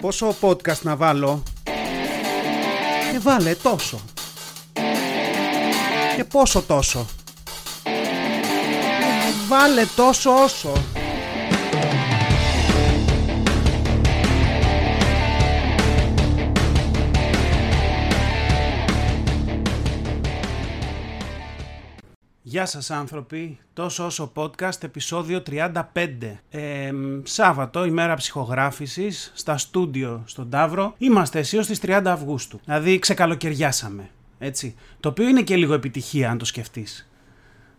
Πόσο podcast να βάλω; Και βάλε τόσο. Και πόσο τόσο. Βάλε τόσο όσο Γεια σας άνθρωποι, τόσο όσο podcast, επεισόδιο 35. Ε, Σάββατο, ημέρα ψυχογράφησης, στα στούντιο στον Ταύρο. Είμαστε αισίως στις 30 Αυγούστου, δηλαδή ξεκαλοκαιριάσαμε, έτσι. Το οποίο είναι και λίγο επιτυχία αν το σκεφτείς.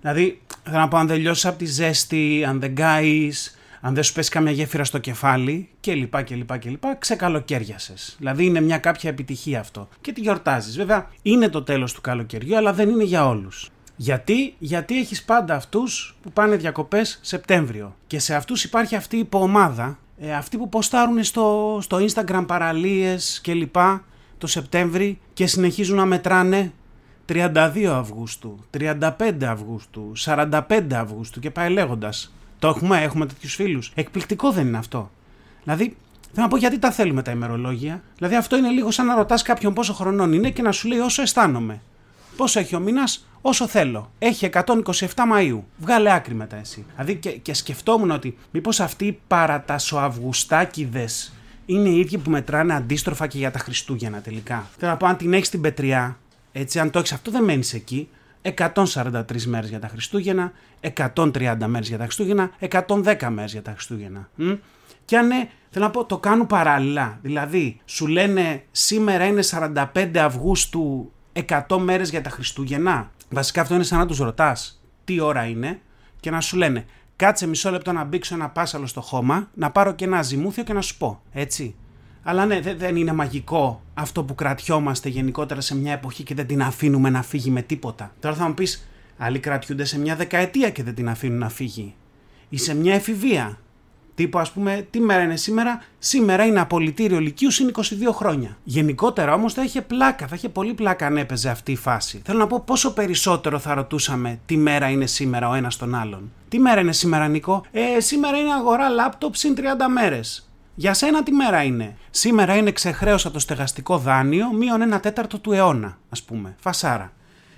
Δηλαδή, θέλω να πω αν δεν λιώσεις από τη ζέστη, αν δεν κάεις, αν δεν σου πέσει καμιά γέφυρα στο κεφάλι κλπ. κλπ, κλπ ξεκαλοκαίριασες. Δηλαδή είναι μια κάποια επιτυχία αυτό. Και τη γιορτάζεις. Βέβαια είναι το τέλος του καλοκαιριού, αλλά δεν είναι για όλους. Γιατί, γιατί έχεις πάντα αυτούς που πάνε διακοπές Σεπτέμβριο και σε αυτούς υπάρχει αυτή η υποομάδα, ε, αυτοί που ποστάρουν στο, στο Instagram παραλίες και λοιπά το Σεπτέμβρη και συνεχίζουν να μετράνε 32 Αυγούστου, 35 Αυγούστου, 45 Αυγούστου και πάει λέγοντας. Το έχουμε, έχουμε τέτοιους φίλους. Εκπληκτικό δεν είναι αυτό. Δηλαδή, θέλω να πω γιατί τα θέλουμε τα ημερολόγια. Δηλαδή, αυτό είναι λίγο σαν να ρωτάς κάποιον πόσο χρονών είναι και να σου λέει όσο αισθάνομαι. Πόσο έχει ο μήνας, όσο θέλω. Έχει 127 Μαΐου. Βγάλε άκρη μετά εσύ. Δηλαδή και, και σκεφτόμουν ότι μήπως αυτοί οι παρατασοαυγουστάκιδες είναι οι ίδιοι που μετράνε αντίστροφα και για τα Χριστούγεννα τελικά. Θέλω να πω αν την έχεις στην πετριά, έτσι αν το έχεις αυτό δεν μένεις εκεί. 143 μέρες για τα Χριστούγεννα, 130 μέρες για τα Χριστούγεννα, 110 μέρες για τα Χριστούγεννα. Μ; Και αν ναι, θέλω να πω, το κάνουν παράλληλα. Δηλαδή, σου λένε σήμερα είναι 45 Αυγούστου 100 μέρες για τα Χριστούγεννα. Βασικά αυτό είναι σαν να τους ρωτάς τι ώρα είναι και να σου λένε κάτσε μισό λεπτό να μπήξω ένα πάσαλο στο χώμα, να πάρω και ένα ζυμούθιο και να σου πω, έτσι. Αλλά ναι, δεν είναι μαγικό αυτό που κρατιόμαστε γενικότερα σε μια εποχή και δεν την αφήνουμε να φύγει με τίποτα. Τώρα θα μου πεις, άλλοι κρατιούνται σε μια δεκαετία και δεν την αφήνουν να φύγει. Ή σε μια εφηβεία Τύπου, ας πούμε, τι μέρα είναι σήμερα; Σήμερα είναι απολυτήριο Λυκείου συν 22 χρόνια. Γενικότερα όμως θα είχε πλάκα, θα είχε πολύ πλάκα αν έπαιζε αυτή η φάση. Θέλω να πω πόσο περισσότερο θα ρωτούσαμε τι μέρα είναι σήμερα ο ένας τον άλλον. Τι μέρα είναι σήμερα, Νίκο; Ε, σήμερα είναι αγορά λάπτοπ συν 30 μέρες. Για σένα τι μέρα είναι; Σήμερα είναι ξεχρέωσα το στεγαστικό δάνειο μείον ένα τέταρτο του αιώνα, ας πούμε. Φασάρα.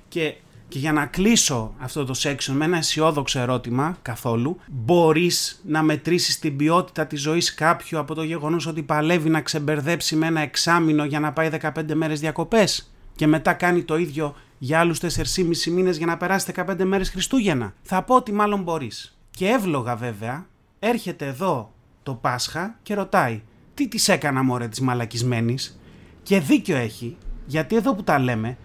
Και και για να κλείσω αυτό το section με ένα αισιόδοξο ερώτημα καθόλου, μπορείς να μετρήσεις την ποιότητα της ζωής κάποιου από το γεγονός ότι παλεύει να ξεμπερδέψει με ένα εξάμεινο για να πάει 15 μέρες διακοπές και μετά κάνει το ίδιο για άλλους 4,5 μήνες για να περάσει 15 μέρες Χριστούγεννα. Θα πω ότι μάλλον μπορείς. Και εύλογα βέβαια, έρχεται εδώ το Πάσχα και ρωτάει, τι της έκανα μωρέ της μαλακισμένης; Και δίκιο έχει, γιατί εδώ που τα λέμε,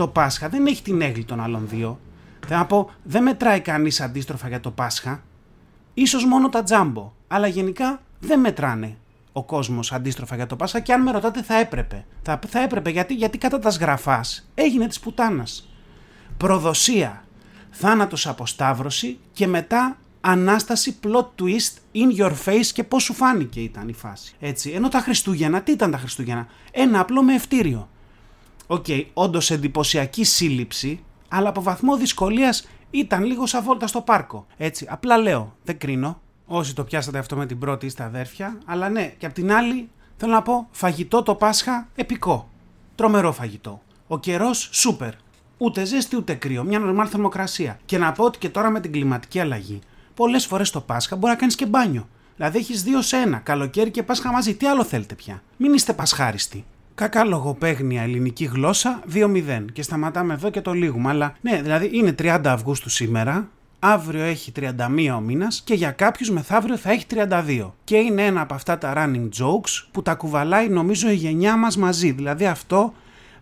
το Πάσχα δεν έχει την έγκλη των άλλων δύο. Θέλω να πω, δεν μετράει κανείς αντίστροφα για το Πάσχα. Ίσως μόνο τα τζάμπο. Αλλά γενικά δεν μετράνε ο κόσμος αντίστροφα για το Πάσχα και αν με ρωτάτε θα έπρεπε. Θα, θα έπρεπε γιατί, γιατί κατά τα σγραφάς έγινε της πουτάνας. Προδοσία, θάνατος αποσταύρωση και μετά ανάσταση plot twist in your face και πώς σου φάνηκε ήταν η φάση. Έτσι. Ενώ τα Χριστούγεννα, τι ήταν τα Χριστούγεννα, ένα απλό μαιευτήριο. OK, okay, όντως εντυπωσιακή σύλληψη, αλλά από βαθμό δυσκολίας ήταν λίγο σαν βόλτα στο πάρκο. Έτσι, απλά λέω, δεν κρίνω. Όσοι το πιάσατε αυτό με την πρώτη είστε αδέρφια, αλλά ναι, και απ' την άλλη θέλω να πω φαγητό το Πάσχα επικό. Τρομερό φαγητό. Ο καιρός σούπερ. Ούτε ζέστη ούτε κρύο. Μια νορμάλ θερμοκρασία. Και να πω ότι και τώρα με την κλιματική αλλαγή, πολλές φορές το Πάσχα μπορεί να κάνεις και μπάνιο. Δηλαδή έχεις δύο σε ένα. Καλοκαίρι και Πάσχα μαζί. Τι άλλο θέλετε πια; Μην είστε πασχάριστοι. Κακά λογοπαίγνια ελληνική γλώσσα 2-0 και σταματάμε εδώ και το λίγουμε. Αλλά ναι, δηλαδή είναι 30 Αυγούστου σήμερα, αύριο έχει 31 ο μήνας και για κάποιους μεθαύριο θα έχει 32. Και είναι ένα από αυτά τα running jokes που τα κουβαλάει νομίζω η γενιά μας μαζί. Δηλαδή αυτό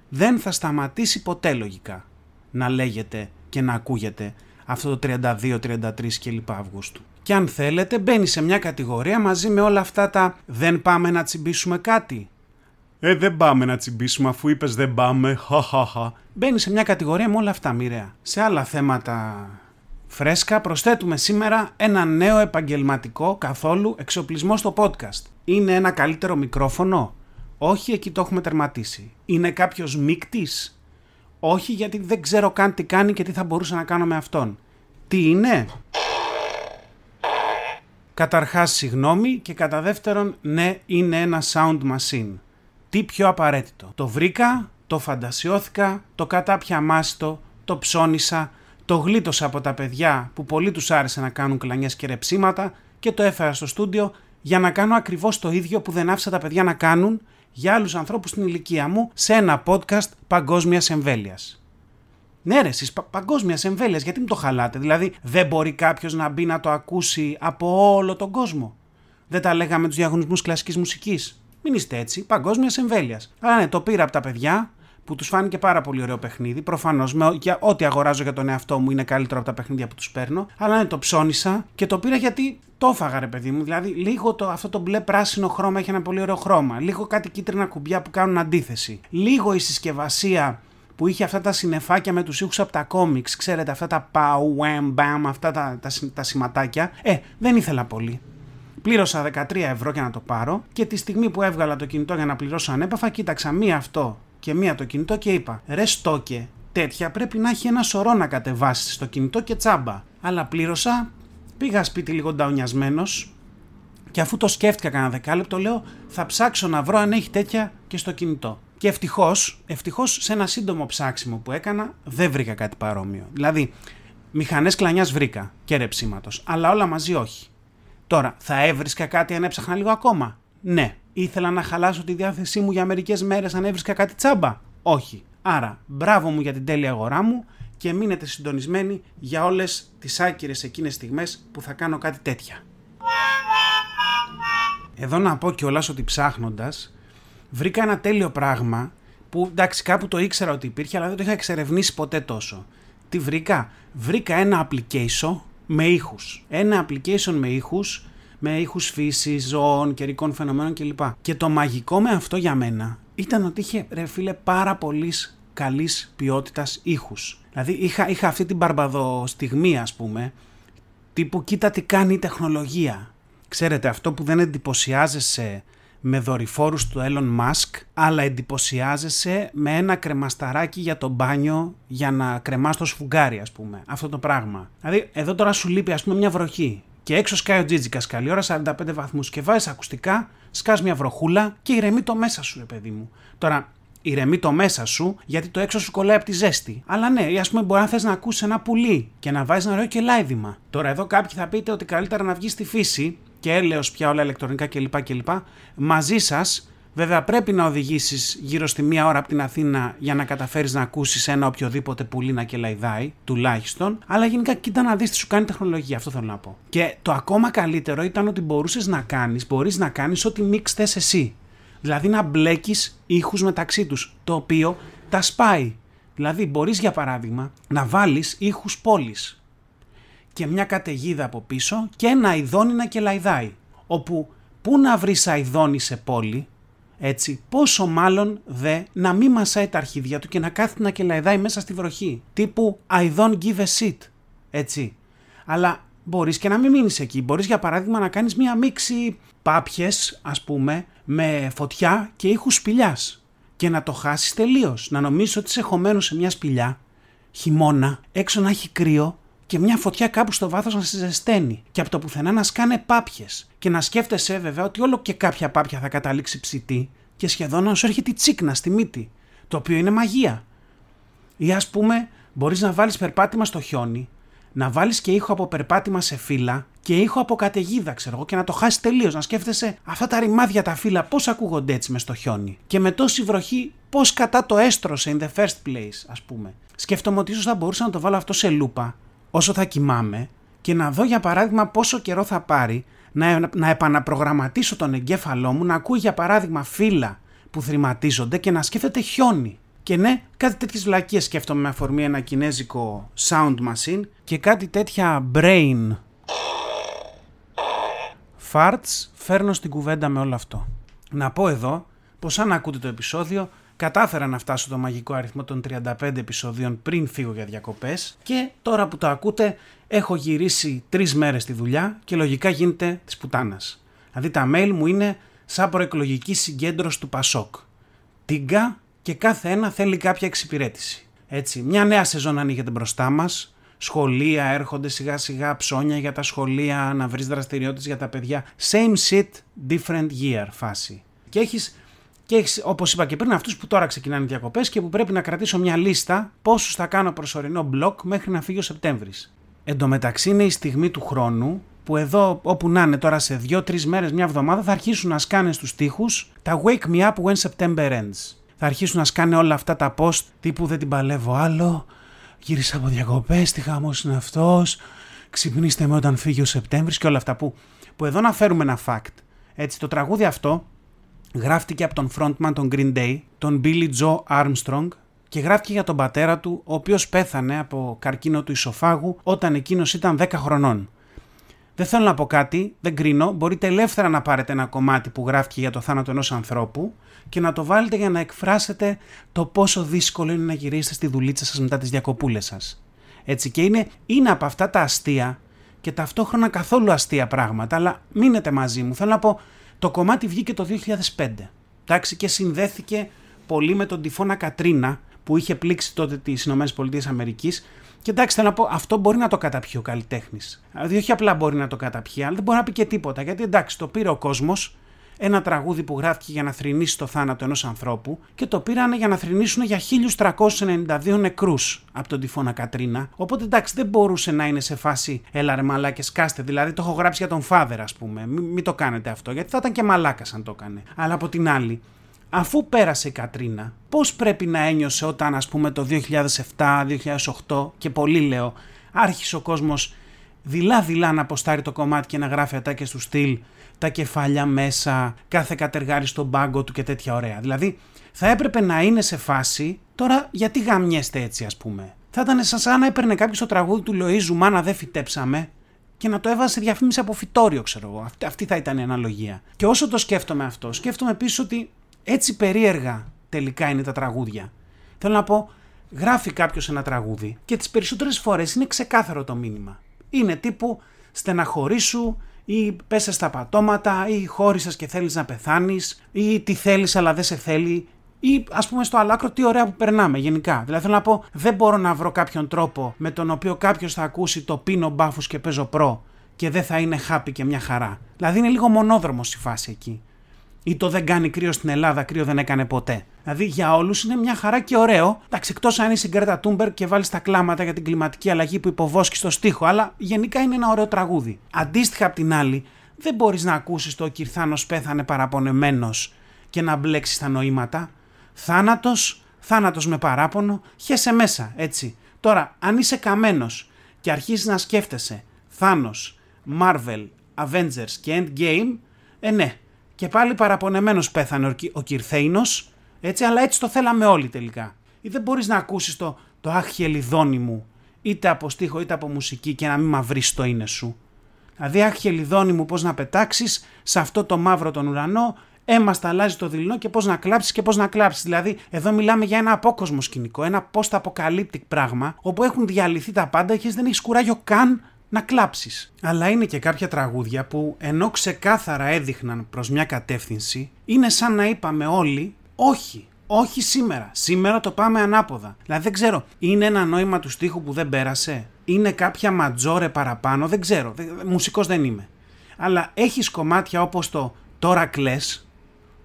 δεν θα σταματήσει ποτέ λογικά να λέγεται και να ακούγεται αυτό το 32, 33 κλπ. Αυγούστου. Και αν θέλετε μπαίνει σε μια κατηγορία μαζί με όλα αυτά τα δεν πάμε να τσιμπήσουμε κάτι ε, δεν πάμε να τσιμπήσουμε αφού είπες δεν πάμε. Χαχαχα. Μπαίνει σε μια κατηγορία με όλα αυτά, μοιραία. Σε άλλα θέματα φρέσκα προσθέτουμε σήμερα ένα νέο επαγγελματικό καθόλου εξοπλισμό στο podcast. Είναι ένα καλύτερο μικρόφωνο; Όχι, εκεί το έχουμε τερματίσει. Είναι κάποιος μείκτη. Όχι, γιατί δεν ξέρω καν τι κάνει και τι θα μπορούσα να κάνω με αυτόν. Τι είναι; Καταρχάς συγγνώμη και κατά δεύτερον ναι είναι ένα sound machine. Τι πιο απαραίτητο. Το βρήκα, το φαντασιώθηκα, το κατάπια μάστο, το ψώνισα, το γλίτωσα από τα παιδιά που πολύ τους άρεσε να κάνουν κλανιές και ρεψίματα και το έφερα στο στούντιο για να κάνω ακριβώς το ίδιο που δεν άφησα τα παιδιά να κάνουν για άλλους ανθρώπους στην ηλικία μου σε ένα podcast παγκόσμιας εμβέλειας. Ναι, ρε, εσείς πα- παγκόσμιας εμβέλειας, γιατί μου το χαλάτε; Δηλαδή, δεν μπορεί κάποιος να μπει να το ακούσει από όλο τον κόσμο. Δεν τα λέγαμε τους διαγωνισμούς κλασικής μουσικής. Μην είστε έτσι, παγκόσμιας εμβέλειας. Αλλά ναι, το πήρα από τα παιδιά που τους φάνηκε πάρα πολύ ωραίο παιχνίδι. Προφανώς, για ό,τι αγοράζω για τον εαυτό μου είναι καλύτερο από τα παιχνίδια που τους παίρνω. Αλλά ναι, το ψώνισα και το πήρα γιατί το έφαγα, ρε παιδί μου. Δηλαδή, λίγο το, αυτό το μπλε πράσινο χρώμα έχει ένα πολύ ωραίο χρώμα. Λίγο κάτι κίτρινα κουμπιά που κάνουν αντίθεση. Λίγο η συσκευασία που είχε αυτά τα συννεφάκια με τους ήχους από τα κόμιξ, ξέρετε, αυτά τα παου, wham, bam, αυτά τα, τα, τα σηματάκια. Ε, δεν ήθελα πολύ. Πλήρωσα 13 ευρώ για να το πάρω και τη στιγμή που έβγαλα το κινητό για να πληρώσω ανέπαφα, κοίταξα μία αυτό και μία το κινητό και είπα «Ρε στόκε, τέτοια πρέπει να έχει ένα σωρό να κατεβάσεις στο κινητό και τσάμπα». Αλλά πλήρωσα, πήγα σπίτι λίγο νταουνιασμένος και αφού το σκέφτηκα κανένα δεκάλεπτο λέω θα ψάξω να βρω αν έχει τέτοια και στο κινητό. Και ευτυχώς, ευτυχώς σε ένα σύντομο ψάξιμο που έκανα δεν βρήκα κάτι παρόμοιο. Δηλαδή, μηχανές κλανιάς βρήκα και ρεψίματος, αλλά όλα μαζί όχι. Τώρα, θα έβρισκα κάτι αν έψαχνα λίγο ακόμα; Ναι. Ήθελα να χαλάσω τη διάθεσή μου για μερικές μέρες αν έβρισκα κάτι τσάμπα; Όχι. Άρα, μπράβο μου για την τέλεια αγορά μου και μείνετε συντονισμένοι για όλες τις άκυρες εκείνες στιγμές που θα κάνω κάτι τέτοια. Εδώ να πω κιόλας ότι ψάχνοντας, βρήκα ένα τέλειο πράγμα που εντάξει κάπου το ήξερα ότι υπήρχε αλλά δεν το είχα εξερευνήσει ποτέ τόσο. Τι βρήκα; Βρήκα ένα application με ήχους. Ένα application με ήχους, με ήχους φύσης, ζώων, καιρικών φαινομένων κλπ. Και το μαγικό με αυτό για μένα ήταν ότι είχε ρε φίλε πάρα πολύ καλής ποιότητας ήχους. Δηλαδή είχα, είχα αυτή την μπαρμπαδοστιγμή ας πούμε, τύπου κοίτα τι κάνει η τεχνολογία. Ξέρετε αυτό που δεν εντυπωσιάζεσαι με δορυφόρους του Elon Musk, αλλά εντυπωσιάζεσαι με ένα κρεμασταράκι για το μπάνιο για να κρεμάς το σφουγγάρι, ας πούμε. Αυτό το πράγμα. Δηλαδή, εδώ τώρα σου λείπει, ας πούμε, μια βροχή. Και έξω σκάει ο Τζίτζικας καλή ώρα, 45 βαθμούς και βάζεις ακουστικά, σκάς μια βροχούλα και ηρεμεί το μέσα σου, ρε παιδί μου. Τώρα, ηρεμεί το μέσα σου, γιατί το έξω σου κολλάει από τη ζέστη. Αλλά ναι, ας πούμε, μπορεί να θες να ακούσει ένα πουλί και να βάζεις ένα ωραίο κελάιδημα. Τώρα, εδώ κάποιοι θα πείτε ότι καλύτερα να βγεις στη φύση και έλεος πια όλα ηλεκτρονικά κλπ. κλπ. Μαζί σας, βέβαια πρέπει να οδηγήσεις γύρω στη μία ώρα από την Αθήνα για να καταφέρεις να ακούσεις ένα οποιοδήποτε πουλί να κελαϊδάει, τουλάχιστον. Αλλά γενικά κοίτα να δεις τι σου κάνει η τεχνολογία, αυτό θέλω να πω. Και το ακόμα καλύτερο ήταν ότι μπορούσες να κάνεις, μπορείς να κάνεις ό,τι μίξ θες εσύ. Δηλαδή να μπλέκεις ήχους μεταξύ τους, το οποίο τα σπάει. Δηλαδή μπορείς για παράδειγμα να βάλεις ήχους πόλης και μια καταιγίδα από πίσω και ένα αηδόνι να κελαϊδάει. Όπου πού να βρεις αηδόνι σε πόλη, έτσι, πόσο μάλλον δε να μην μασάει τα αρχίδια του και να κάθεται να κελαϊδάει μέσα στη βροχή. Τύπου I don't give a shit. Έτσι. Αλλά μπορείς και να μην μείνεις εκεί. Μπορείς για παράδειγμα να κάνεις μια μίξη πάπιες, ας πούμε, με φωτιά και ήχους σπηλιάς. Και να το χάσεις τελείως. Να νομίζεις ότι είσαι χωμένος σε μια σπηλιά, χειμώνα, έξω να έχει κρύο και μια φωτιά κάπου στο βάθος να σε ζεσταίνει και από το πουθενά να σκάνε πάπιες και να σκέφτεσαι βέβαια ότι όλο και κάποια πάπια θα καταλήξει ψητή και σχεδόν να σου έρχεται η τσίκνα στη μύτη, το οποίο είναι μαγεία. Ή ας πούμε μπορείς να βάλεις περπάτημα στο χιόνι, να βάλεις και ήχο από περπάτημα σε φύλλα και ήχο από καταιγίδα ξέρω εγώ και να το χάσεις τελείως. Να σκέφτεσαι αυτά τα ρημάδια τα φύλλα πώς ακούγονται έτσι μες στο χιόνι; Και με τόση βροχή πώς κατά το έστρωσε in the first place ας πούμε; Σκέφτομαι ότι ίσως θα μπορούσα να το βάλω αυτό σε λούπα όσο θα κοιμάμαι και να δω για παράδειγμα πόσο καιρό θα πάρει να, να επαναπρογραμματίσω τον εγκέφαλό μου να ακούει για παράδειγμα φύλλα που θρηματίζονται και να σκέφτεται χιόνι. Και ναι, κάτι τέτοιες βλακίες σκέφτομαι με αφορμή ένα κινέζικο sound machine και κάτι τέτοια brain farts φέρνω στην κουβέντα με όλο αυτό. Να πω εδώ πως αν ακούτε το επεισόδιο κατάφερα να φτάσω το μαγικό αριθμό των 35 επεισοδίων πριν φύγω για διακοπές και τώρα που το ακούτε έχω γυρίσει τρεις μέρες στη δουλειά και λογικά γίνεται της πουτάνας. Δηλαδή τα mail μου είναι σαν προεκλογική συγκέντρωση του Πασόκ. Τίγκα και κάθε ένα θέλει κάποια εξυπηρέτηση. Έτσι, μια νέα σεζόν ανοίγεται μπροστά μας, σχολεία, έρχονται σιγά σιγά ψώνια για τα σχολεία, να βρεις δραστηριότητες για τα παιδιά. Same shit, different year φάση. Και έχεις και έχεις, όπως είπα και πριν, αυτούς που τώρα ξεκινάνε οι διακοπές και που πρέπει να κρατήσω μια λίστα πόσους θα κάνω προσωρινό μπλοκ μέχρι να φύγει ο Σεπτέμβρης. Εν τω μεταξύ είναι η στιγμή του χρόνου που εδώ όπου να είναι τώρα σε 2-3 μέρες, μια εβδομάδα θα αρχίσουν να σκάνε στους τοίχους τα Wake Me Up When September Ends. Θα αρχίσουν να σκάνε όλα αυτά τα post τύπου δεν την παλεύω άλλο, γύρισα από διακοπές, τι χαμός είναι αυτός, ξυπνήστε με όταν φύγει ο Σεπτέμβρης και όλα αυτά που, που εδώ να φέρουμε ένα fact. Έτσι το τραγούδι αυτό γράφτηκε από τον frontman των Green Day, τον Billy Joe Armstrong και γράφτηκε για τον πατέρα του, ο οποίος πέθανε από καρκίνο του ισοφάγου όταν εκείνος ήταν 10 χρονών. Δεν θέλω να πω κάτι, δεν κρίνω, μπορείτε ελεύθερα να πάρετε ένα κομμάτι που γράφτηκε για το θάνατο ενός ανθρώπου και να το βάλετε για να εκφράσετε το πόσο δύσκολο είναι να γυρίσετε στη δουλίτσα σας μετά τις διακοπούλες σας. Έτσι και είναι, είναι από αυτά τα αστεία και ταυτόχρονα καθόλου αστεία πράγματα, αλλά μείνετε μαζί μου. Θέλω να πω, το κομμάτι βγήκε το 2005. Εντάξει, και συνδέθηκε πολύ με τον τυφώνα Κατρίνα που είχε πλήξει τότε τις ΗΠΑ. Και εντάξει, θέλω να πω, αυτό μπορεί να το καταπιεί ο καλλιτέχνης. Δηλαδή, όχι απλά μπορεί να το καταπιεί, αλλά δεν μπορεί να πει και τίποτα. Γιατί εντάξει, το πήρε ο κόσμος, ένα τραγούδι που γράφτηκε για να θρυνήσει το θάνατο ενός ανθρώπου και το πήρανε για να θρυνήσουν για 1392 νεκρούς από τον τυφώνα Κατρίνα. Οπότε εντάξει, δεν μπορούσε να είναι σε φάση έλα ρε μαλάκες, σκάστε. Δηλαδή το έχω γράψει για τον Φάδερ, ας πούμε. Μην, το κάνετε αυτό, γιατί θα ήταν και μαλάκας αν το έκανε. Αλλά από την άλλη, αφού πέρασε η Κατρίνα, πώς πρέπει να ένιωσε όταν ας πούμε το 2007-2008 και πολύ λέω άρχισε ο κόσμος δειλά-δειλά να αποστάρει το κομμάτι και να γράφει ατάκες του στυλ τα κεφάλια μέσα, κάθε κατεργάρι στον πάγκο του και τέτοια ωραία. Δηλαδή θα έπρεπε να είναι σε φάση τώρα γιατί γαμιέστε έτσι ας πούμε. Θα ήταν σαν να έπαιρνε κάποιος το τραγούδι του Λοίζου «Μάνα δεν φυτέψαμε» και να το έβαζε σε διαφήμιση από φυτόριο, ξέρω εγώ. Αυτή, αυτή θα ήταν η αναλογία. Και όσο το σκέφτομαι αυτό, σκέφτομαι επίσης ότι έτσι περίεργα τελικά είναι τα τραγούδια. Θέλω να πω, γράφει κάποιος ένα τραγούδι και τις περισσότερες φορές είναι ξεκάθαρο το μήνυμα. Είναι τύπου στεναχωρήσου ή πέσε στα πατώματα ή χώρισες και θέλεις να πεθάνεις ή τι θέλεις αλλά δεν σε θέλει ή ας πούμε στο αλάκρο τι ωραία που περνάμε γενικά. Δηλαδή θέλω να πω, δεν μπορώ να βρω κάποιον τρόπο με τον οποίο κάποιος θα ακούσει το πίνω μπάφους και παίζω προ και δεν θα είναι happy και μια χαρά. Δηλαδή είναι λίγο μονόδρομος η φάση εκεί ή το δεν κάνει κρύο στην Ελλάδα, κρύο δεν έκανε ποτέ. Δηλαδή για όλους είναι μια χαρά και ωραίο. Εντάξει, εκτός αν είσαι η Γκρέτα Τούμπερ και βάλεις τα κλάματα για την κλιματική αλλαγή που υποβόσκεις στο στίχο, αλλά γενικά είναι ένα ωραίο τραγούδι. Αντίστοιχα απ' την άλλη, δεν μπορείς να ακούσεις το Κυρθάνος πέθανε παραπονεμένος και να μπλέξεις τα νοήματα. Θάνατος, θάνατος με παράπονο, χέσε μέσα, έτσι. Τώρα, αν είσαι καμένος και αρχίζεις να σκέφτεσαι Θάνος, Marvel, Avengers και Endgame, ε ναι, και πάλι παραπονεμένος πέθανε ο Κυρθέινος, έτσι, αλλά έτσι το θέλαμε όλοι τελικά. Ή δεν μπορείς να ακούσεις το, το αχ χελιδόνι μου, είτε από στίχο είτε από μουσική και να μην μαυρίσει το είναι σου. Δηλαδή, αχ χελιδόνι μου, πώς να πετάξεις σε αυτό το μαύρο τον ουρανό, αίμα αλλάζει το δειλινό και πώς να κλάψεις και πώς να κλάψεις. Δηλαδή, εδώ μιλάμε για ένα απόκοσμο σκηνικό, ένα post-apocalyptic πράγμα, όπου έχουν διαλυθεί τα πάντα και δεν έχεις κουράγιο καν να κλάψεις. Αλλά είναι και κάποια τραγούδια που ενώ ξεκάθαρα έδειχναν προς μια κατεύθυνση, είναι σαν να είπαμε όλοι όχι. Όχι σήμερα. Σήμερα το πάμε ανάποδα. Δηλαδή δεν ξέρω. Είναι ένα νόημα του στίχου που δεν πέρασε; Είναι κάποια ματζόρε παραπάνω; Δεν ξέρω. Μουσικός δεν είμαι. Αλλά έχεις κομμάτια όπως το Τώρα κλαις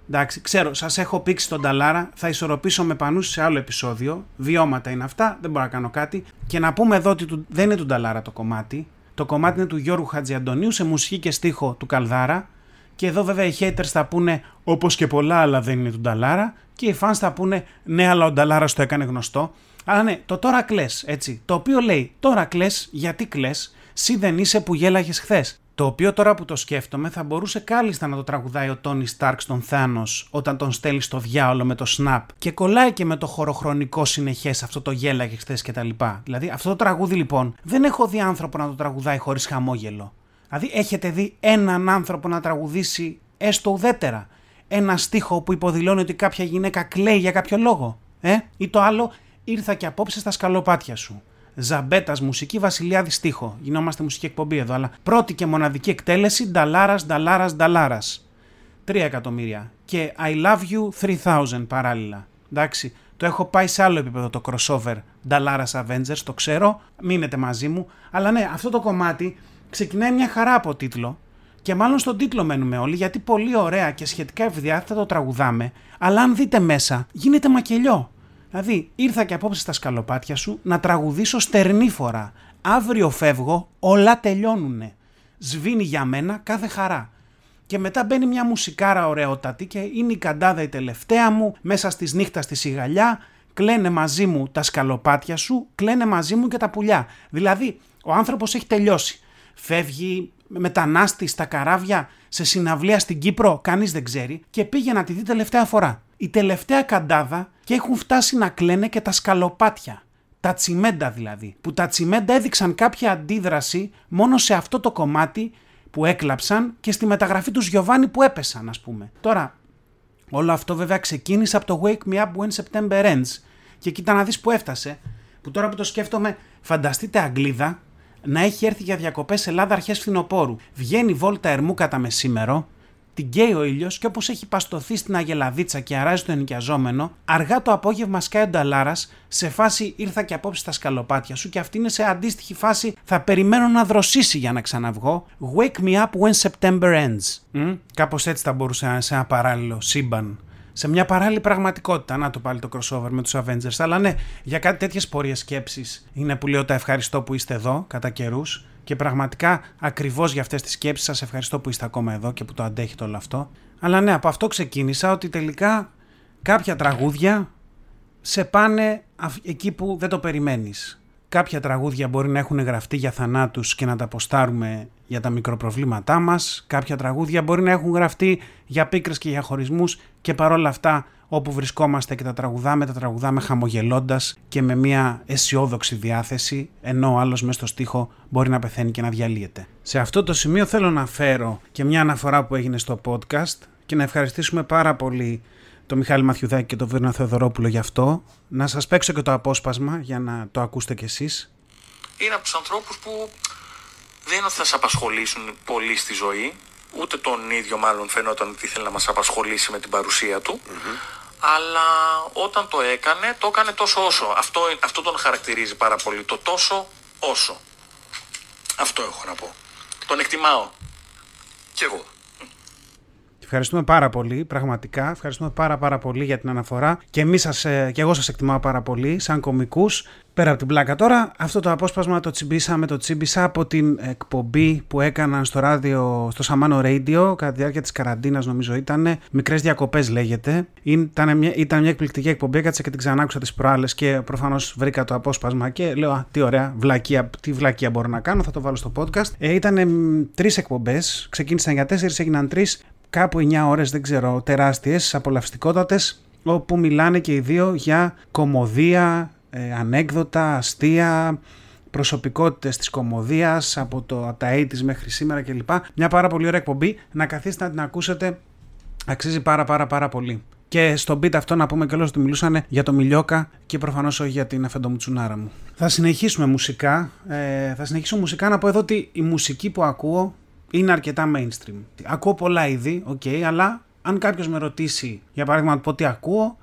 Εντάξει, ξέρω, σας έχω πήξει τον Ταλάρα. Θα ισορροπήσω με πανούς σε άλλο επεισόδιο. Βιώματα είναι αυτά, δεν μπορώ να κάνω κάτι. Και να πούμε εδώ ότι δεν είναι του Ταλάρα το κομμάτι. Το κομμάτι είναι του Γιώργου Χατζιαντονίου σε μουσική και στίχο του Καλδάρα. Και εδώ βέβαια οι haters θα πούνε όπως και πολλά άλλα δεν είναι του Νταλάρα. Και οι fans θα πούνε ναι, αλλά ο Νταλάρα το έκανε γνωστό. Αλλά ναι, το τώρα κλες, έτσι. Το οποίο λέει τώρα κλες, γιατί κλες, σύ δεν είσαι που γέλαγες χθες. Το οποίο τώρα που το σκέφτομαι θα μπορούσε κάλλιστα να το τραγουδάει ο Τόνι Στάρκ στον Θάνος όταν τον στέλνει στο διάολο με το Snap και κολλάει και με το χωροχρονικό συνεχές αυτό το γέλαγε χθες κτλ. Δηλαδή αυτό το τραγούδι λοιπόν δεν έχω δει άνθρωπο να το τραγουδάει χωρίς χαμόγελο. Δηλαδή έχετε δει έναν άνθρωπο να τραγουδήσει έστω ουδέτερα ένα στίχο που υποδηλώνει ότι κάποια γυναίκα κλαίει για κάποιο λόγο. Ε; Ή το άλλο ήρθα και απόψε στα σκαλοπάτια σου. Ζαμπέτας μουσική, Βασιλιάδη στίχο. Γινόμαστε μουσική εκπομπή εδώ, αλλά πρώτη και μοναδική εκτέλεση Νταλάρας, Νταλάρας, Νταλάρας. 3 εκατομμύρια. Και I love you 3000 παράλληλα. Εντάξει. Το έχω πάει σε άλλο επίπεδο το crossover Dallaras Avengers, το ξέρω, μείνετε μαζί μου. Αλλά ναι, αυτό το κομμάτι ξεκινάει μια χαρά από τίτλο και μάλλον στον τίτλο μένουμε όλοι γιατί πολύ ωραία και σχετικά ευδιάθετα το τραγουδάμε, αλλά αν δείτε μέσα γίνεται μακελιό. Δηλαδή, ήρθα και απόψε στα σκαλοπάτια σου να τραγουδήσω στερνή φορά. Αύριο φεύγω, όλα τελειώνουνε. Σβήνει για μένα κάθε χαρά. Και μετά μπαίνει μια μουσικάρα ωραιότατη και είναι η καντάδα η τελευταία μου, μέσα στις νύχτας στη σιγαλιά, κλαίνε μαζί μου τα σκαλοπάτια σου, κλαίνε μαζί μου και τα πουλιά. Δηλαδή, ο άνθρωπος έχει τελειώσει. Φεύγει μετανάστη στα καράβια σε συναυλία στην Κύπρο, κανείς δεν ξέρει, και πήγε να τη δει τελευταία φορά. Η τελευταία καντάδα και έχουν φτάσει να κλαίνε και τα σκαλοπάτια. Τα τσιμέντα δηλαδή. Που τα τσιμέντα έδειξαν κάποια αντίδραση μόνο σε αυτό το κομμάτι που έκλαψαν και στη μεταγραφή τους Γιωβάνι που έπεσαν, ας πούμε. Τώρα, όλο αυτό βέβαια ξεκίνησε από το Wake Me Up When September Ends. Και κοίτα να δεις που έφτασε. Που τώρα που το σκέφτομαι, φανταστείτε Αγγλίδα να έχει έρθει για διακοπές Ελλάδα αρχές φθινοπόρου. Βγαίνει βόλτα ερμού κατά μεσήμερο, την καίει ο ήλιος και όπως έχει παστοθεί στην Αγελαδίτσα και αράζει το ενοικιαζόμενο, αργά το απόγευμα σκάει ο Νταλάρας σε φάση ήρθα και απόψε στα σκαλοπάτια σου και αυτή είναι σε αντίστοιχη φάση θα περιμένω να δροσίσει για να ξαναβγώ. Wake me up when September ends. Mm? Κάπως έτσι θα μπορούσε να είναι σε ένα παράλληλο σύμπαν. Σε μια παράλληλη πραγματικότητα. Να το πάλι το crossover με τους Avengers. Αλλά ναι, για κάτι τέτοιες πορείες σκέψει είναι που λέω τα ευχαριστώ που είστε εδώ κατά καιρούς και πραγματικά ακριβώς για αυτές τις σκέψεις σας ευχαριστώ που είστε ακόμα εδώ και που το αντέχετε όλο αυτό. Αλλά ναι, από αυτό ξεκίνησα ότι τελικά κάποια τραγούδια σε πάνε εκεί που δεν το περιμένεις. Κάποια τραγούδια μπορεί να έχουν γραφτεί για θανάτους και να τα αποστάρουμε για τα μικροπροβλήματά μας. Κάποια τραγούδια μπορεί να έχουν γραφτεί για πίκρες και για χωρισμούς και παρόλα αυτά όπου βρισκόμαστε και τα τραγουδάμε, τα τραγουδάμε χαμογελώντας και με μια αισιόδοξη διάθεση, ενώ ο άλλος μέσα στο στίχο μπορεί να πεθαίνει και να διαλύεται. Σε αυτό το σημείο θέλω να φέρω και μια αναφορά που έγινε στο podcast και να ευχαριστήσουμε πάρα πολύ τον Μιχάλη Μαθιουδάκη και τον Βίρνα Θεοδωρόπουλο γι' αυτό. Να σας παίξω και το απόσπασμα για να το ακούσετε κι εσείς. Είναι από τους ανθρώπους που δεν είναι ότι θα σε απασχολήσουν πολύ στη ζωή, ούτε τον ίδιο μάλλον φαινόταν ότι ήθελε να μας απασχολήσει με την παρουσία του, αλλά όταν το έκανε, το έκανε τόσο όσο. Αυτό, αυτό τον χαρακτηρίζει πάρα πολύ, το τόσο όσο. Αυτό έχω να πω. Τον εκτιμάω. Κι εγώ. Ευχαριστούμε πάρα πολύ, πραγματικά. Ευχαριστούμε πάρα πάρα πολύ για την αναφορά. Και εμείς σας, ε, και εγώ σας εκτιμάω πάρα πολύ, σαν κομικούς. Πέρα από την πλάκα τώρα, αυτό το απόσπασμα το τσιμπήσαμε, το τσίμπησα από την εκπομπή που έκαναν στο ράδιο, στο Σαμάνο Radio, κατά τη διάρκεια της καραντίνας νομίζω ήταν. Μικρές διακοπές λέγεται. Ήταν μια, ήταν μια εκπληκτική εκπομπή, έκατσα και την ξανάκουσα τις προάλλες και προφανώς βρήκα το απόσπασμα και λέω, α, τι ωραία, βλακία, τι βλακία μπορώ να κάνω, θα το βάλω στο podcast. Ε, ήταν τρεις εκπομπές, ξεκίνησαν για τέσσερις, έγιναν τρεις κάπου 9 ώρες, δεν ξέρω, τεράστιες, απολαυστικότατες, όπου μιλάνε και οι δύο για κομμωδία, ε, ανέκδοτα, αστεία, προσωπικότητες της κωμωδίας από, το, από τα 80's μέχρι σήμερα κλπ. Μια πάρα πολύ ωραία εκπομπή, να καθίσετε να την ακούσετε, αξίζει πάρα πάρα πάρα πολύ. Και στο bit αυτό να πούμε κιόλας ότι μιλούσαν για το Μιλιόκα και προφανώς όχι για την αφεντομουτσουνάρα μου. Θα συνεχίσουμε μουσικά. Ε, θα συνεχίσω μουσικά να πω εδώ ότι η μουσική που ακούω είναι αρκετά mainstream. Ακούω πολλά είδη, OK, okay, αλλά αν κάποιος με ρωτήσει, για παράδειγμα, να πω τι ακούω,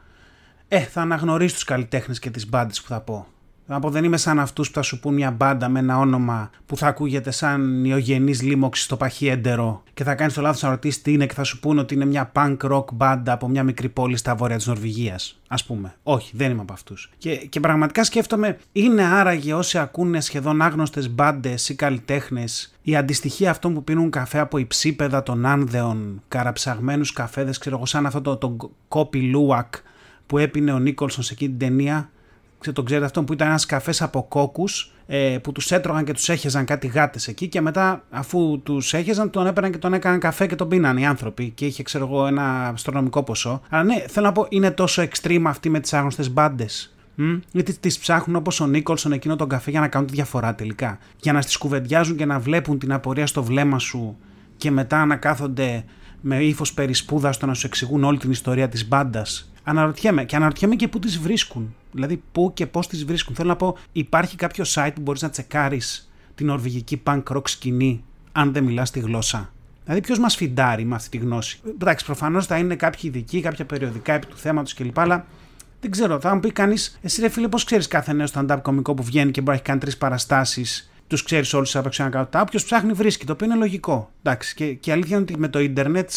ε, θα αναγνωρίσει τους καλλιτέχνες και τις μπάντες που θα πω. Θα πω δεν είμαι σαν αυτούς που θα σου πούν μια μπάντα με ένα όνομα που θα ακούγεται σαν ιογενή λίμωξης στο παχιέντερο και θα κάνεις το λάθος να ρωτήσεις τι είναι και θα σου πούνε ότι είναι μια punk rock μπάντα από μια μικρή πόλη στα βόρεια της Νορβηγίας. Α πούμε. Όχι, δεν είμαι από αυτούς. Και, και πραγματικά σκέφτομαι, είναι άραγε όσοι ακούνε σχεδόν άγνωστες μπάντες ή καλλιτέχνες η αντιστοιχεία αυτών που πίνουν καφέ από υψίπεδα των άνδεων, καραψαγμένους καφέδες, ξέρω εγώ, σαν αυτό το, το κόπι λούακ που έπινε ο Νίκολσον σε εκείνη την ταινία το ξέρετε αυτό που ήταν ένας καφές από κόκκους ε, που τους έτρωγαν και τους έχεζαν κάτι γάτες εκεί και μετά αφού τους έχεζαν τον έπαιρναν και τον έκαναν καφέ και τον πίναν οι άνθρωποι και είχε ξέρω εγώ ένα αστρονομικό ποσό. Αλλά ναι, θέλω να πω είναι τόσο extreme αυτή με τις άγνωστες μπάντες. Mm? Γιατί τις ψάχνουν όπως ο Νίκολσον εκείνο τον καφέ για να κάνουν τη διαφορά τελικά. Για να στις κουβεντιάζουν και να βλέπουν την απορία στο βλέμμα σου και μετά να κάθονται με ύφος περισπούδα στο να σου εξηγούν όλη την ιστορία της μπάντας Αναρωτιέμαι και αναρωτιέμαι και πού τις βρίσκουν. Δηλαδή, πού και πώς τις βρίσκουν. Θέλω να πω, υπάρχει κάποιο site που μπορείς να τσεκάρεις την νορβηγική punk rock σκηνή, αν δεν μιλάς τη γλώσσα; Δηλαδή, ποιος μας φιντάρει με αυτή τη γνώση; Εντάξει, προφανώς θα είναι κάποιοι ειδικοί, κάποια περιοδικά επί του θέματος κλπ. Αλλά Δεν ξέρω, θα μου πει κανείς, εσύ ρε φίλε, πώς ξέρεις κάθε νέο stand-up κωμικό που βγαίνει και μπορεί να έχει κάνει τρεις παραστάσεις, τους ξέρεις όλους από ξανά κάτω. Όποιος ψάχνει βρίσκει, το οποίο είναι λογικό. Εντάξει, και, και αλήθεια είναι ότι με το ίντερνετ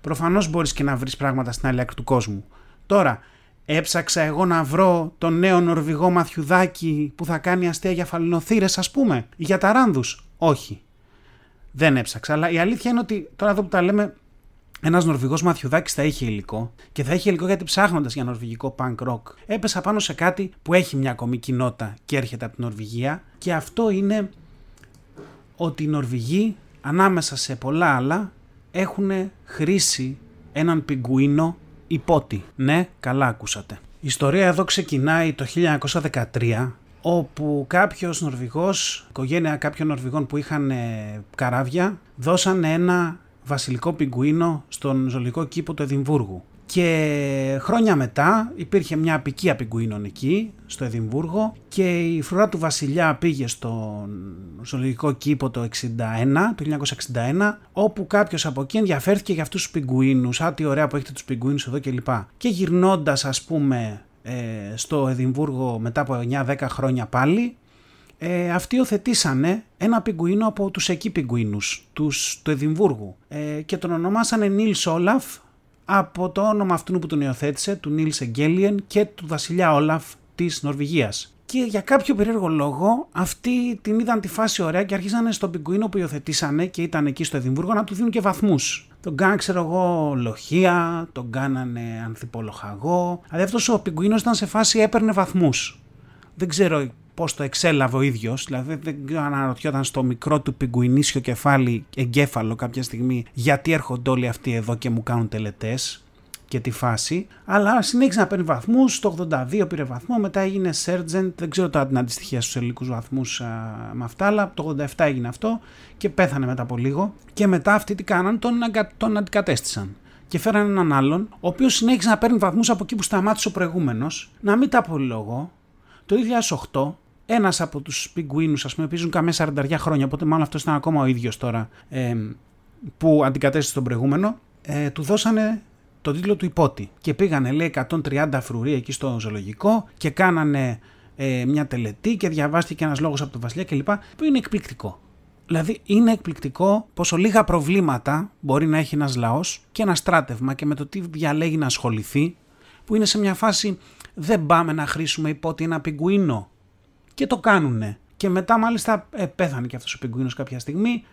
προφανώς μπορείς και να βρεις πράγματα στην άλλη άκρη του κόσμου. Τώρα, έψαξα εγώ να βρω τον νέο Νορβηγό Μαθιουδάκη που θα κάνει αστεία για φαλινοθύρε, ας πούμε, ή για ταράνδους. Όχι. Δεν έψαξα. Αλλά η αλήθεια είναι ότι τώρα εδώ που τα λέμε, ένας Νορβηγός Μαθιουδάκης θα είχε υλικό και θα είχε υλικό γιατί ψάχνοντας για νορβηγικό punk rock έπεσα πάνω σε κάτι που έχει μια ακόμη κοινότητα και έρχεται από την Νορβηγία και αυτό είναι ότι οι Νορβηγοί ανάμεσα σε πολλά άλλα έχουν χρήσει έναν πιγκουίνο υπότι. Ναι, καλά ακούσατε. Η ιστορία εδώ ξεκινάει το 1913 όπου κάποιος Νορβηγός, οικογένεια κάποιων Νορβηγών που είχαν καράβια, δώσαν ένα βασιλικό πιγκουίνο στον ζωολογικό κήπο του Εδιμβούργου. Και χρόνια μετά υπήρχε μια απικία πιγκουίνων εκεί, στο Εδιμβούργο και η φρουρά του βασιλιά πήγε στον ζωολογικό κήπο το 61, το 1961, όπου κάποιος από εκεί ενδιαφέρθηκε για αυτούς τους πιγκουίνους, α τι ωραία που έχετε τους πιγκουίνους εδώ κλπ. Και, και γυρνώντας ας πούμε ε, στο Εδιμβούργο μετά από 9-10 χρόνια πάλι, ε, αυτοί υιοθετήσανε ένα πιγκουίνο από τους εκεί πιγκουίνους τους, του Εδιμβούργου ε, και τον ονομάσανε Νίλς Όλαφ από το όνομα αυτού που τον υιοθέτησε, του Νίλς Εγγέλιεν και του βασιλιά Όλαφ της Νορβηγίας. Και για κάποιο περίεργο λόγο αυτοί την είδαν τη φάση ωραία και αρχίσανε στον πιγκουίνο που υιοθετήσανε και ήταν εκεί στο Εδιμβούργο να του δίνουν και βαθμούς. Τον κάνανε, ξέρω εγώ, λοχεία, τον κάνανε ανθιπολοχαγό. Δηλαδή αυτό ο πιγκουίνος ήταν σε φάση έπαιρνε βαθμούς. Δεν ξέρω πώς το εξέλαβε ο ίδιος. Δηλαδή δεν αναρωτιόταν στο μικρό του πιγκουινίσιο κεφάλι, εγκέφαλο κάποια στιγμή, γιατί έρχονται όλοι αυτοί εδώ και μου κάνουν τελετές και τη φάση. Αλλά συνέχισε να παίρνει βαθμούς. Το 82 πήρε βαθμό, μετά έγινε Sergeant. Δεν ξέρω τώρα την αντιστοιχεία στους ελληνικούς βαθμούς με αυτά, αλλά το 87 έγινε αυτό και πέθανε μετά από λίγο. Και μετά αυτοί τι κάναν, τον, τον αντικατέστησαν. Και φέραν έναν άλλον, ο οποίος συνέχισε να παίρνει βαθμούς από εκεί που σταμάτησε ο προηγούμενος. Να μην τα απολύγω. Το 2008 ένας από τους πιγκουίνους, ας πούμε, παίζουν καμία 40 χρόνια, οπότε μάλλον αυτός ήταν ακόμα ο ίδιος τώρα ε, που αντικατέστησε τον προηγούμενο, ε, του δώσανε τον τίτλο του υπότη. Και πήγανε, λέει, 130 φρουροί εκεί στο ζωολογικό και κάνανε ε, μια τελετή και διαβάστηκε ένας λόγος από τον Βασιλιά κλπ. Που είναι εκπληκτικό. Δηλαδή είναι εκπληκτικό πόσο λίγα προβλήματα μπορεί να έχει ένας λαός και ένα στράτευμα και με το τι διαλέγει να ασχοληθεί, που είναι σε μια φάση δεν πάμε να χρήσουμε υπότι ένα πιγκουίνο και το κάνουνε. Και μετά μάλιστα ε, πέθανε και αυτός ο πιγκουίνος κάποια στιγμή.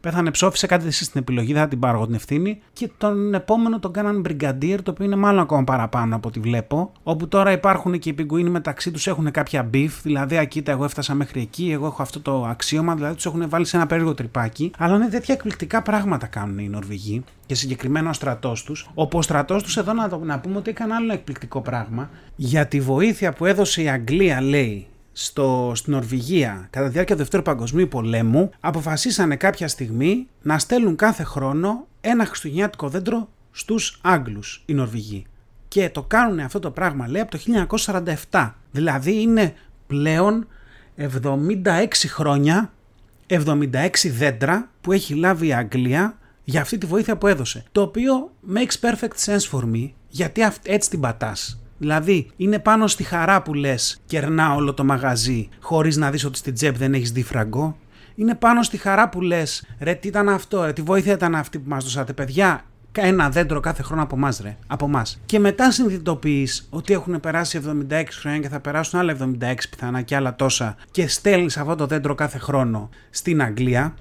Πέθανε, ψόφισε κάτι εσύ στην επιλογή, δεν θα την πάρω εγώ την ευθύνη. Και τον επόμενο τον κάναν Brigadier, το οποίο είναι μάλλον ακόμα παραπάνω από ό,τι βλέπω. Όπου τώρα υπάρχουν και οι πιγκουίνοι μεταξύ τους έχουν κάποια beef, δηλαδή ακίτα, εγώ έφτασα μέχρι εκεί, εγώ έχω αυτό το αξίωμα, δηλαδή τους έχουν βάλει σε ένα περίεργο τρυπάκι. Αλλά είναι τέτοια εκπληκτικά πράγματα κάνουν οι Νορβηγοί και συγκεκριμένα ο στρατός τους. Όπου ο στρατός τους εδώ να, να πούμε ότι έκανε άλλο εκπληκτικό πράγμα για τη βοήθεια που έδωσε η Αγγλία, λέει, στο, στην Νορβηγία κατά τη διάρκεια του Δευτέρου Παγκοσμίου Πολέμου αποφασίσανε κάποια στιγμή να στέλνουν κάθε χρόνο ένα χριστουγεννιάτικο δέντρο στους Άγγλους οι Νορβηγοί. Και το κάνουν αυτό το πράγμα λέει από το 1947. Δηλαδή είναι πλέον 76 χρόνια, 76 δέντρα που έχει λάβει η Αγγλία για αυτή τη βοήθεια που έδωσε. Το οποίο makes perfect sense for me γιατί έτσι την πατάς. Δηλαδή, είναι πάνω στη χαρά που λες, κερνά όλο το μαγαζί, χωρίς να δεις ότι στην τσέπ δεν έχεις δει φραγκό. Είναι πάνω στη χαρά που λες, ρε, τι ήταν αυτό, ρε, τι βοήθεια ήταν αυτή που μας δώσατε, παιδιά; Ένα δέντρο κάθε χρόνο από εμάς, ρε. Από εμάς. Και μετά συνειδητοποιείς ότι έχουν περάσει 76 χρόνια και θα περάσουν άλλα 76 πιθανά και άλλα τόσα και στέλνεις αυτό το δέντρο κάθε χρόνο στην Αγγλία,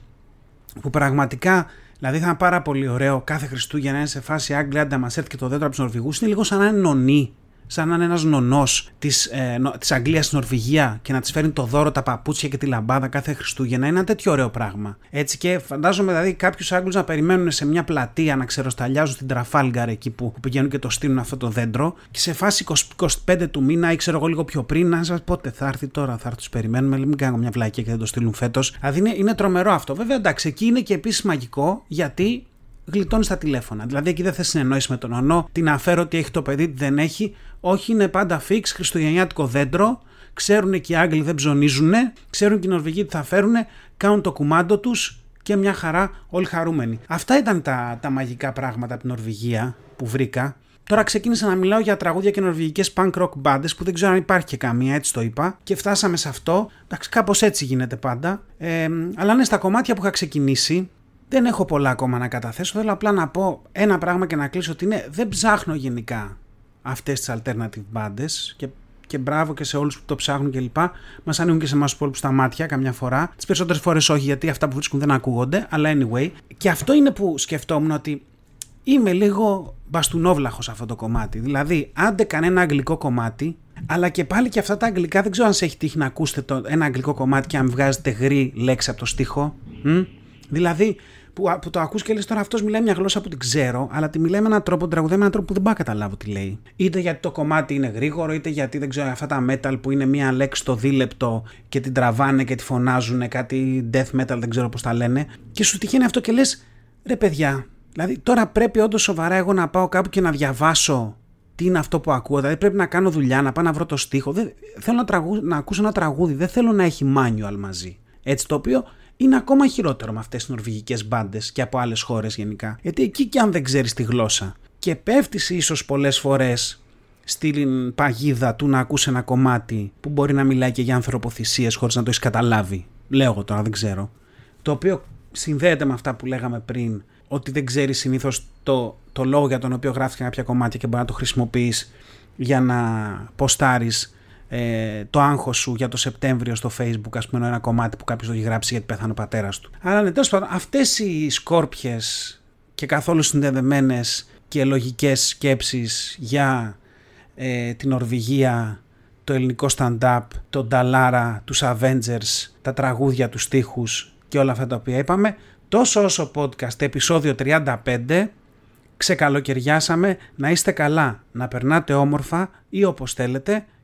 που πραγματικά Δηλαδή θα είναι πάρα πολύ ωραίο κάθε Χριστούγεννα να είναι σε φάση Άγγλια, να μας έρθει και το δέντρο από τους Νορβηγούς. Είναι λίγο σαν να είναι νονί σαν να είναι ένας νονός της ε, της Αγγλίας στην Νορβηγία και να της φέρνει το δώρο, τα παπούτσια και τη λαμπάδα κάθε Χριστούγεννα. Είναι ένα τέτοιο ωραίο πράγμα. Έτσι και φαντάζομαι δηλαδή κάποιους Άγγλους να περιμένουν σε μια πλατεία να ξεροσταλιάζουν στην Τραφάλγκαρ εκεί που, που πηγαίνουν και το στείλουν αυτό το δέντρο και σε φάση 20, 25 του μήνα ή ξέρω εγώ λίγο πιο πριν να σας πότε θα έρθει τώρα, θα έρθει τους περιμένουμε, μην κάνω μια βλακία και δεν το στείλουν φέτος. Δηλαδή είναι, είναι τρομερό αυτό. Βέβαια εντάξει, εκεί είναι και επίσης μαγικό γιατί γλιτώνεις τα τηλέφωνα. Δηλαδή εκεί δεν θες συνεννόηση με τον ονό, την αφαίρω ότι έχει το παιδί, δεν έχει. Όχι, είναι πάντα fix, χριστουγεννιάτικο δέντρο. Ξέρουν και οι Άγγλοι δεν ψωνίζουν, ξέρουν και οι Νορβηγοί τι θα φέρουν, κάνουν το κουμάντο τους και μια χαρά όλοι χαρούμενοι. Αυτά ήταν τα, τα μαγικά πράγματα από την Νορβηγία που βρήκα. Τώρα ξεκίνησα να μιλάω για τραγούδια και νορβηγικές punk rock bands που δεν ξέρω αν υπάρχει και καμία, έτσι το είπα. Και φτάσαμε σε αυτό. Εντάξει, κάπως έτσι γίνεται πάντα. Ε, αλλά ναι, στα κομμάτια που είχα ξεκινήσει, δεν έχω πολλά ακόμα να καταθέσω. Θέλω απλά να πω ένα πράγμα και να κλείσω ότι ναι, δεν ψάχνω γενικά αυτές τις alternative bands και και μπράβο και σε όλους που το ψάχνουν κλπ. Μας ανοίγουν και σε εμάς τους υπόλοιπους τα μάτια καμιά φορά. Τις περισσότερες φορές όχι, γιατί αυτά που βρίσκουν δεν ακούγονται, αλλά anyway. Και αυτό είναι που σκεφτόμουν ότι είμαι λίγο μπαστουνόβλαχο σε αυτό το κομμάτι. Δηλαδή, άντε κανένα αγγλικό κομμάτι, αλλά και πάλι και αυτά τα αγγλικά δεν ξέρω αν σε έχει τύχει να ακούσετε το, ένα αγγλικό κομμάτι και αν βγάζετε γρή λέξη από το στίχο. Μ; Δηλαδή, που, που το ακούς και λες τώρα αυτός μιλάει μια γλώσσα που την ξέρω, αλλά τη μιλάει με έναν τρόπο, τραγουδάει με έναν τρόπο που δεν πάω να καταλάβω τι λέει. Είτε γιατί το κομμάτι είναι γρήγορο, είτε γιατί δεν ξέρω αυτά τα metal που είναι μια λέξη το δίλεπτο και την τραβάνε και τη φωνάζουν, κάτι death metal δεν ξέρω πώς τα λένε. Και σου τυχαίνει αυτό και λες, ρε παιδιά, δηλαδή τώρα πρέπει όντως σοβαρά εγώ να πάω κάπου και να διαβάσω τι είναι αυτό που ακούω. Δηλαδή πρέπει να κάνω δουλειά, να πάω να βρω το στίχο. Δεν, θέλω να, τραγου, να ακούσω ένα τραγούδι, δεν θέλω να έχει manual μαζί. Έτσι το οποίο είναι ακόμα χειρότερο με αυτές τις νορβηγικές μπάντες και από άλλες χώρες γενικά. Γιατί εκεί και αν δεν ξέρεις τη γλώσσα και πέφτεις ίσως πολλές φορές στην παγίδα του να ακούσει ένα κομμάτι που μπορεί να μιλάει και για ανθρωποθυσίες χωρίς να το έχεις καταλάβει. Λέω εγώ τώρα, δεν ξέρω. Το οποίο συνδέεται με αυτά που λέγαμε πριν, ότι δεν ξέρεις συνήθως το, το λόγο για τον οποίο γράφτηκε κάποια κομμάτια και μπορεί να το χρησιμοποιείς για να ποστάρεις ε, το άγχος σου για το Σεπτέμβριο στο facebook ας πούμε ένα κομμάτι που κάποιος το έχει γράψει γιατί πέθανε ο πατέρας του. Αλλά ναι, τέλος πάντων αυτές οι σκόρπιες και καθόλου συνδεδεμένες και λογικές σκέψεις για ε, την Ορβηγία, το ελληνικό stand-up, τον Νταλάρα, τους Avengers, τα τραγούδια, τους στίχους και όλα αυτά τα οποία είπαμε, τόσο όσο podcast επεισόδιο 35 ξεκαλοκαιριάσαμε να είστε καλά, να περνάτε όμορφα ή όπως θέλετε